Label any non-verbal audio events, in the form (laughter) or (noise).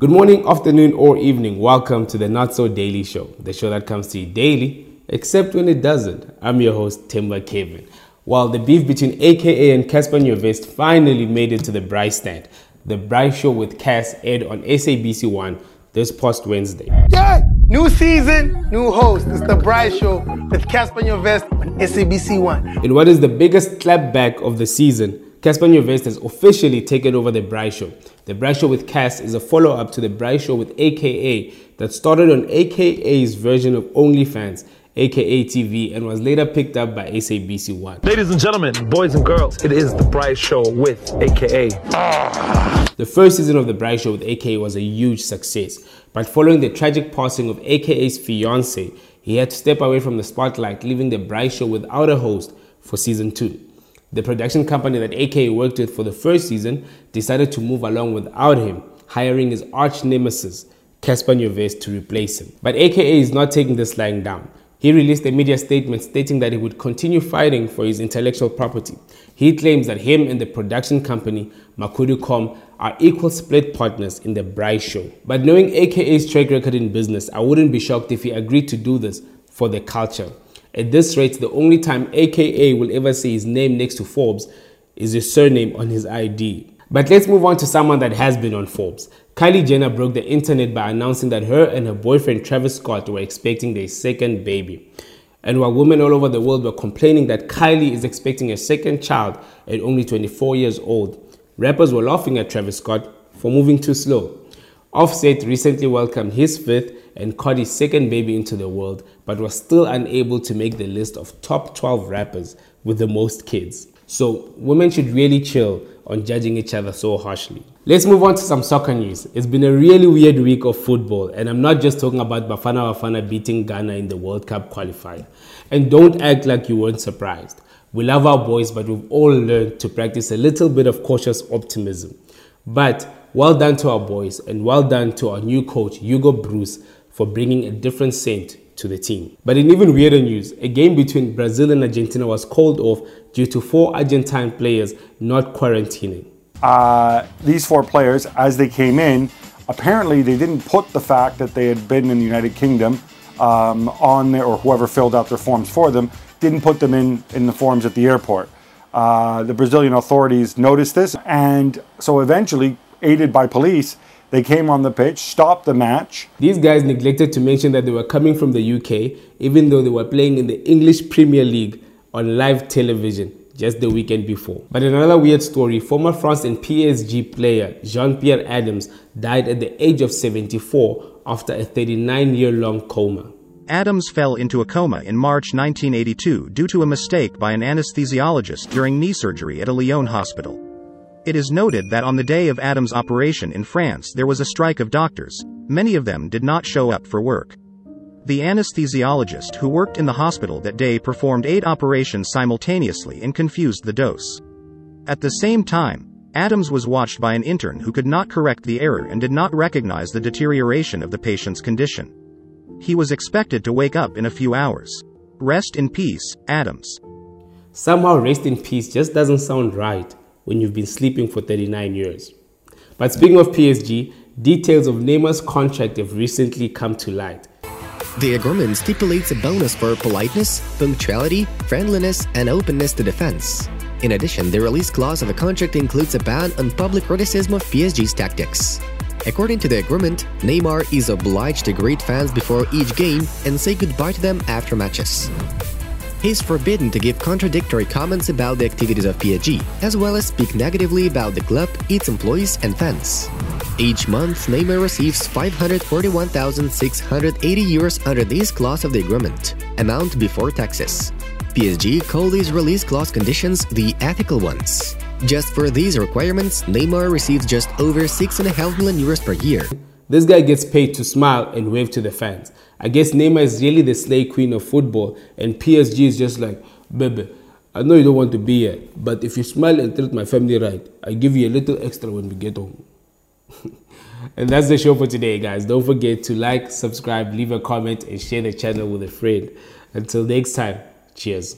Good morning, afternoon, or evening. Welcome to the Not So Daily Show, the show that comes to you daily, except when it doesn't. I'm your host, Themba Kevin. While the beef between AKA and Cassper Nyovest finally made it to the Braai stand, the Braai Show with Cass aired on SABC One this past Wednesday. Yeah, new season, new host. It's the Braai Show with Cassper Nyovest on SABC One. In what is the biggest clapback of the season, Cassper Nyovest has officially taken over the Braai Show. The Braai Show with Cass is a follow up to the Braai Show with AKA that started on AKA's version of OnlyFans, AKA TV, and was later picked up by SABC One. Ladies and gentlemen, boys and girls, it is the Braai Show with AKA. The first season of the Braai Show with AKA was a huge success, but following the tragic passing of AKA's fiance, he had to step away from the spotlight, leaving the Braai Show without a host for season two. The production company that AKA worked with for the first season decided to move along without him, hiring his arch nemesis, Cassper Nyovest, to replace him. But AKA is not taking this lying down. He released a media statement stating that he would continue fighting for his intellectual property. He claims that him and the production company, Makhudu.com, are equal split partners in the Braai show. But knowing AKA's track record in business, I wouldn't be shocked if he agreed to do this for the culture. At this rate, the only time AKA will ever see his name next to Forbes is his surname on his ID. But let's move on to someone that has been on Forbes. Kylie Jenner broke the internet by announcing that her and her boyfriend Travis Scott were expecting their second baby. And while women all over the world were complaining that Kylie is expecting a second child at only 24 years old, rappers were laughing at Travis Scott for moving too slow. Offset recently welcomed his fifth and Cardi's second baby into the world, but was still unable to make the list of top 12 rappers with the most kids. So, women should really chill on judging each other so harshly. Let's move on to some soccer news. It's been a really weird week of football, and I'm not just talking about Bafana Bafana beating Ghana in the World Cup qualifier. And don't act like you weren't surprised. We love our boys, but we've all learned to practice a little bit of cautious optimism. But well done to our boys, and well done to our new coach, Hugo Broos, for bringing a different scent to the team. But in even weirder news, a game between Brazil and Argentina was called off due to four Argentine players not quarantining. Uh, these four players, as they came in, apparently they didn't put the fact that they had been in the United Kingdom um, on there, or whoever filled out their forms for them, didn't put them in, in the forms at the airport. Uh, the Brazilian authorities noticed this, and so eventually, aided by police, they came on the pitch, stopped the match. These guys neglected to mention that they were coming from the UK, even though they were playing in the English Premier League on live television just the weekend before. But another weird story former France and PSG player Jean Pierre Adams died at the age of 74 after a 39 year long coma. Adams fell into a coma in March 1982 due to a mistake by an anesthesiologist during knee surgery at a Lyon hospital. It is noted that on the day of Adams' operation in France there was a strike of doctors. Many of them did not show up for work. The anesthesiologist who worked in the hospital that day performed eight operations simultaneously and confused the dose. At the same time, Adams was watched by an intern who could not correct the error and did not recognize the deterioration of the patient's condition. He was expected to wake up in a few hours. Rest in peace, Adams. Somehow, rest in peace just doesn't sound right when you've been sleeping for 39 years. But speaking of PSG, details of Neymar's contract have recently come to light. The agreement stipulates a bonus for politeness, punctuality, friendliness, and openness to defense. In addition, the release clause of the contract includes a ban on public criticism of PSG's tactics. According to the agreement, Neymar is obliged to greet fans before each game and say goodbye to them after matches. He is forbidden to give contradictory comments about the activities of PSG, as well as speak negatively about the club, its employees, and fans. Each month, Neymar receives 541,680 euros under this clause of the agreement, amount before taxes. PSG call these release clause conditions the ethical ones. Just for these requirements, Neymar receives just over 6.5 million euros per year. This guy gets paid to smile and wave to the fans. I guess Neymar is really the slay queen of football, and PSG is just like, baby, I know you don't want to be here, but if you smile and treat my family right, I give you a little extra when we get home. (laughs) and that's the show for today, guys. Don't forget to like, subscribe, leave a comment, and share the channel with a friend. Until next time, cheers.